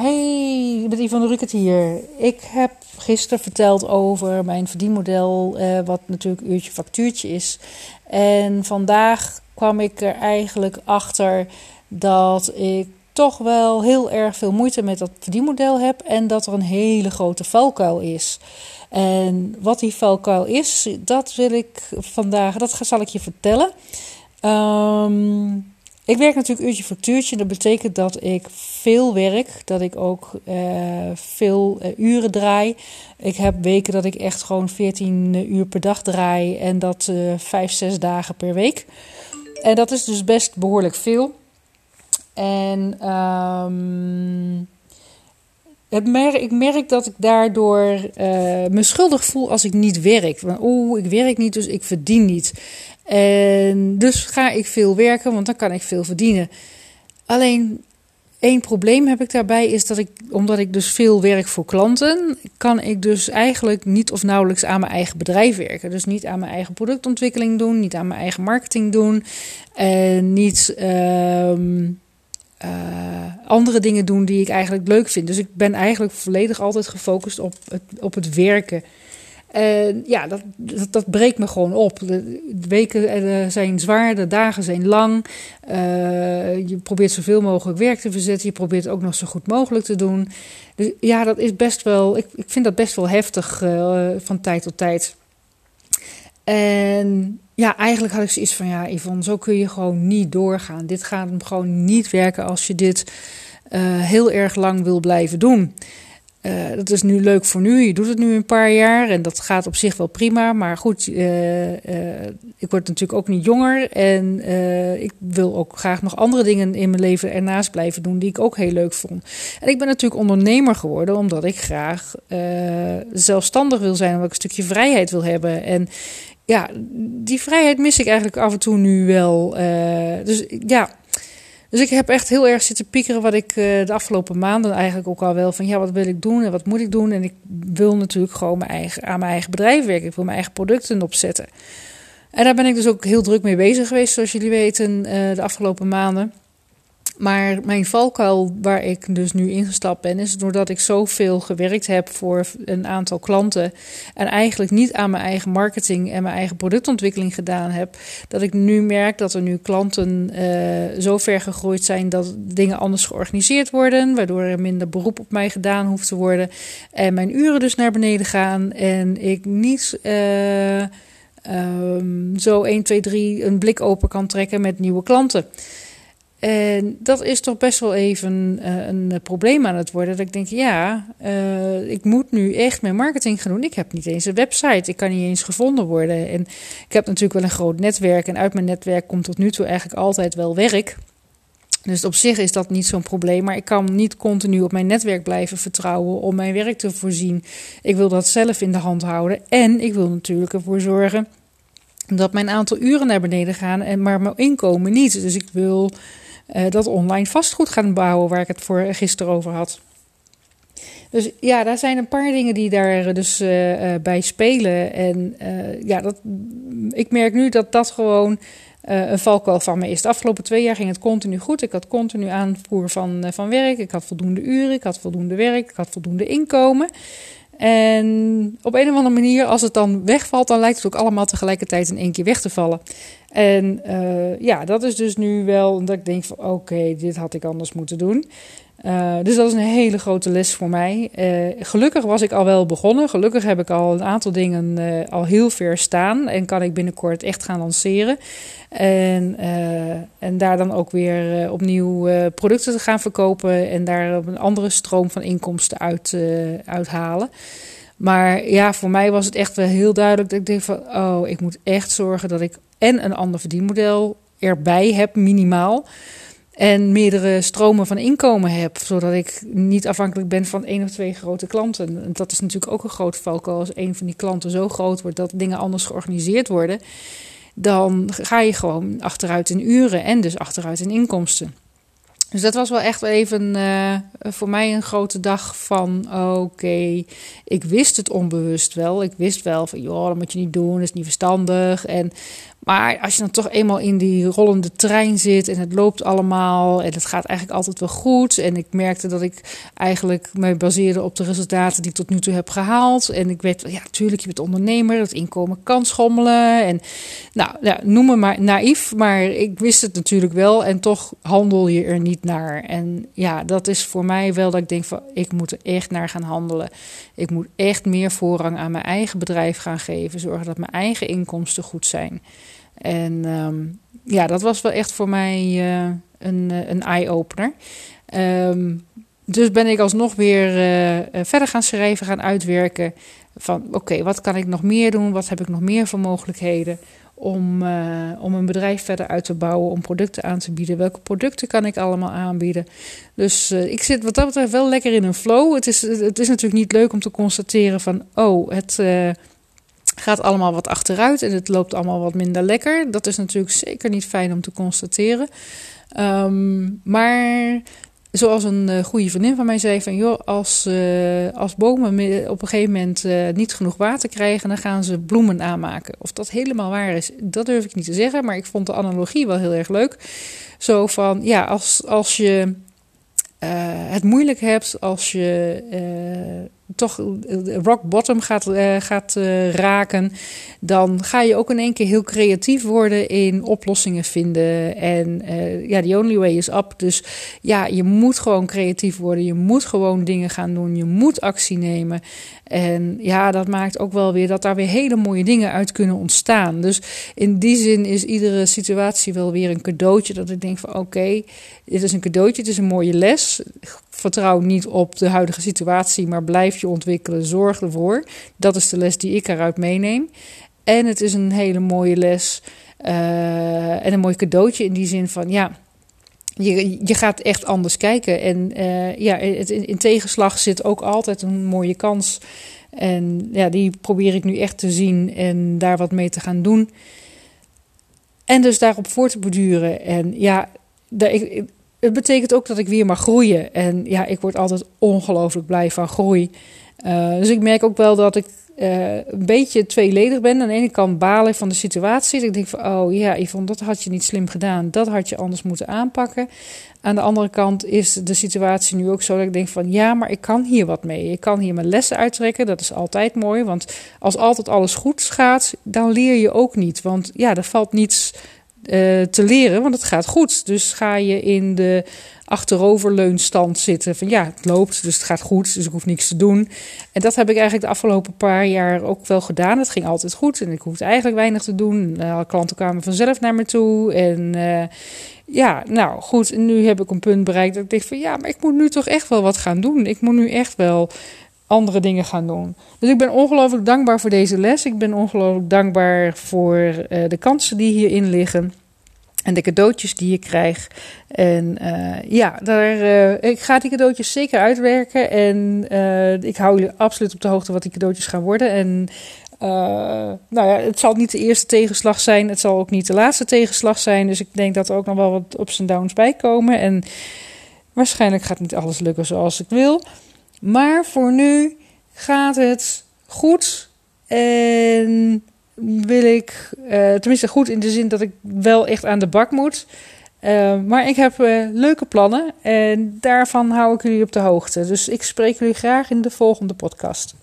Hey, met Yvonne Rukert hier. Ik heb gisteren verteld over mijn verdienmodel, eh, wat natuurlijk uurtje factuurtje is. En vandaag kwam ik er eigenlijk achter dat ik toch wel heel erg veel moeite met dat verdienmodel heb en dat er een hele grote valkuil is. En wat die valkuil is, dat wil ik vandaag, dat zal ik je vertellen. Um, ik werk natuurlijk uurtje factuurtje. Dat betekent dat ik veel werk. Dat ik ook uh, veel uh, uren draai. Ik heb weken dat ik echt gewoon 14 uur per dag draai. En dat uh, 5, 6 dagen per week. En dat is dus best behoorlijk veel. En um, het merk, ik merk dat ik daardoor me schuldig voel als ik niet werk. Oeh, ik werk niet, dus ik verdien niet. En dus ga ik veel werken, want dan kan ik veel verdienen. Alleen één probleem heb ik daarbij is dat ik, omdat ik dus veel werk voor klanten, kan ik dus eigenlijk niet of nauwelijks aan mijn eigen bedrijf werken. Dus niet aan mijn eigen productontwikkeling doen, niet aan mijn eigen marketing doen en niet uh, uh, andere dingen doen die ik eigenlijk leuk vind. Dus ik ben eigenlijk volledig altijd gefocust op het, op het werken. En ja, dat, dat, dat, breekt me gewoon op. De weken eh, zijn zwaar, de dagen zijn lang. Uh, je probeert zoveel mogelijk werk te verzetten. Je probeert ook nog zo goed mogelijk te doen. Dus ja, dat is best wel. Ik, ik vind dat best wel heftig uh, van tijd tot tijd. En ja, eigenlijk had ik zoiets van: ja, Yvonne, zo kun je gewoon niet doorgaan. Dit gaat hem gewoon niet werken als je dit heel erg lang wil blijven doen. Uh, dat is nu leuk voor nu. Je doet het nu een paar jaar en dat gaat op zich wel prima. Maar goed, uh, uh, ik word natuurlijk ook niet jonger. En ik wil ook graag nog andere dingen in mijn leven ernaast blijven doen die ik ook heel leuk vond. En ik ben natuurlijk ondernemer geworden omdat ik graag zelfstandig wil zijn. Omdat ik een stukje vrijheid wil hebben. En ja, die vrijheid mis ik eigenlijk af en toe nu wel. dus ja dus ik heb echt heel erg zitten piekeren wat ik uh, de afgelopen maanden eigenlijk ook al wel van ja, wat wil ik doen en wat moet ik doen? En ik wil natuurlijk gewoon mijn eigen, aan mijn eigen bedrijf werken. Ik wil mijn eigen producten opzetten. En daar ben ik dus ook heel druk mee bezig geweest, zoals jullie weten, uh, de afgelopen maanden. Maar mijn valkuil waar ik dus nu ingestapt ben, is doordat ik zoveel gewerkt heb voor een aantal klanten. En eigenlijk niet aan mijn eigen marketing en mijn eigen productontwikkeling gedaan heb. Dat ik nu merk dat er nu klanten uh, zo ver gegroeid zijn dat dingen anders georganiseerd worden. Waardoor er minder beroep op mij gedaan hoeft te worden. En mijn uren dus naar beneden gaan. En ik niet. Uh, um, zo 1, 2, 3 een blik open kan trekken met nieuwe klanten. En dat is toch best wel even uh, een probleem aan het worden. Dat ik denk, ja, uh, ik moet nu echt mijn marketing gaan doen. Ik heb niet eens een website. Ik kan niet eens gevonden worden. En ik heb natuurlijk wel een groot netwerk. En uit mijn netwerk komt tot nu toe eigenlijk altijd wel werk. Dus op zich is dat niet zo'n probleem. Maar ik kan niet continu op mijn netwerk blijven vertrouwen om mijn werk te voorzien. Ik wil dat zelf in de hand houden. En ik wil natuurlijk ervoor zorgen dat mijn aantal uren naar beneden gaan. En maar mijn inkomen niet. Dus ik wil dat online vastgoed gaan bouwen, waar ik het voor gisteren over had. Dus ja, daar zijn een paar dingen die daar dus uh, bij spelen. En ja, dat, ik merk nu dat dat gewoon een valkuil van me is. De afgelopen twee jaar ging het continu goed. Ik had continu aanvoer van, van werk. Ik had voldoende uren, ik had voldoende werk, ik had voldoende inkomen. En op een of andere manier, als het dan wegvalt, dan lijkt het ook allemaal tegelijkertijd in één keer weg te vallen. En uh, ja, dat is dus nu wel dat ik denk van oké, dit had ik anders moeten doen. Uh, dus dat is een hele grote les voor mij. Uh, gelukkig was ik al wel begonnen. Gelukkig heb ik al een aantal dingen al heel ver staan. En kan ik binnenkort echt gaan lanceren. En, en daar dan ook weer opnieuw producten te gaan verkopen. En daar een andere stroom van inkomsten uit, uithalen. Maar ja, voor mij was het echt wel heel duidelijk dat ik denk van... oh, ik moet echt zorgen dat ik en een ander verdienmodel erbij heb, minimaal. En meerdere stromen van inkomen heb, zodat ik niet afhankelijk ben van één of twee grote klanten. Dat is natuurlijk ook een groot valkuil. Als een van die klanten zo groot wordt dat dingen anders georganiseerd worden, dan ga je gewoon achteruit in uren en dus achteruit in inkomsten. Dus dat was wel echt even uh, voor mij een grote dag van oké, ik wist het onbewust wel. Ik wist wel van joh, dat moet je niet doen, dat is niet verstandig. En, Maar als je dan toch eenmaal in die rollende trein zit en het loopt allemaal en het gaat eigenlijk altijd wel goed. En ik merkte dat ik eigenlijk me baseerde op de resultaten die ik tot nu toe heb gehaald. En ik weet, ja, natuurlijk, je bent ondernemer, het inkomen kan schommelen. En nou, ja, noem me maar naïef, maar ik wist het natuurlijk wel. En toch handel je er niet naar. En ja, dat is voor mij wel dat ik denk van, ik moet er echt naar gaan handelen. Ik moet echt meer voorrang aan mijn eigen bedrijf gaan geven. Zorgen dat mijn eigen inkomsten goed zijn. En ehm, ja, dat was wel echt voor mij uh, een, eh, een eye-opener. Um, dus ben ik alsnog weer uh, verder gaan schrijven, gaan uitwerken. Van oké, wat kan ik nog meer doen? Wat heb ik nog meer voor mogelijkheden? Om, om een bedrijf verder uit te bouwen, om producten aan te bieden. Welke producten kan ik allemaal aanbieden? Dus ik zit wat dat betreft wel lekker in een flow. Het is, het is natuurlijk niet leuk om te constateren van... oh, het, gaat allemaal wat achteruit en het loopt allemaal wat minder lekker. Dat is natuurlijk zeker niet fijn om te constateren. Um, maar zoals een uh, goede vriendin van mij zei: van joh, als, uh, als bomen op een gegeven moment uh, niet genoeg water krijgen, dan gaan ze bloemen aanmaken. Of dat helemaal waar is, dat durf ik niet te zeggen. Maar ik vond de analogie wel heel erg leuk. Zo van ja, als, als je het moeilijk hebt, als je toch rock bottom gaat, uh, gaat uh, raken, dan ga je ook in één keer heel creatief worden in oplossingen vinden. En ja, the only way is up. Dus ja, je moet gewoon creatief worden. Je moet gewoon dingen gaan doen. Je moet actie nemen. En ja, dat maakt ook wel weer dat daar weer hele mooie dingen uit kunnen ontstaan. Dus in die zin is iedere situatie wel weer een cadeautje. Dat ik denk van oké, dit is een cadeautje, het is een mooie les. Vertrouw niet op de huidige situatie, maar blijf je ontwikkelen. Zorg ervoor. Dat is de les die ik eruit meeneem. En het is een hele mooie les. Uh, en een mooi cadeautje in die zin van ja je, je gaat echt anders kijken. En uh, ja, het, in, tegenslag zit ook altijd een mooie kans. En ja, die probeer ik nu echt te zien en daar wat mee te gaan doen. En dus daarop voor te borduren. En ja, ik, het betekent ook dat ik weer mag groeien. En ja, ik word altijd ongelooflijk blij van groei. Uh, dus ik merk ook wel dat ik uh, een beetje tweeledig ben. Aan de ene kant balen van de situatie. Ik denk van, oh ja, Yvonne, dat had je niet slim gedaan. Dat had je anders moeten aanpakken. Aan de andere kant is de situatie nu ook zo dat ik denk van, ja, maar ik kan hier wat mee. Ik kan hier mijn lessen uittrekken. Dat is altijd mooi. Want als altijd alles goed gaat, dan leer je ook niet. Want ja, er valt niets uh, te leren, want het gaat goed. Dus ga je in de achteroverleunstand zitten. Van ja, het loopt, dus het gaat goed, dus ik hoef niks te doen. En dat heb ik eigenlijk de afgelopen paar jaar ook wel gedaan. Het ging altijd goed en ik hoefde eigenlijk weinig te doen. Uh, klanten kwamen vanzelf naar me toe. En uh, ja, nou goed, nu heb ik een punt bereikt dat ik denk van ja, maar ik moet nu toch echt wel wat gaan doen. Ik moet nu echt wel andere dingen gaan doen. Dus ik ben ongelooflijk dankbaar voor deze les. Ik ben ongelooflijk dankbaar voor uh, de kansen die hierin liggen. En de cadeautjes die je krijgt. En uh, ja, daar, uh, ik ga die cadeautjes zeker uitwerken. En ik hou jullie absoluut op de hoogte wat die cadeautjes gaan worden. En nou ja, het zal niet de eerste tegenslag zijn. Het zal ook niet de laatste tegenslag zijn. Dus ik denk dat er ook nog wel wat ups en downs bij komen. En waarschijnlijk gaat niet alles lukken zoals ik wil. Maar voor nu gaat het goed. En wil ik, uh, tenminste goed in de zin dat ik wel echt aan de bak moet. Uh, maar ik heb uh, leuke plannen en daarvan hou ik jullie op de hoogte. Dus ik spreek jullie graag in de volgende podcast.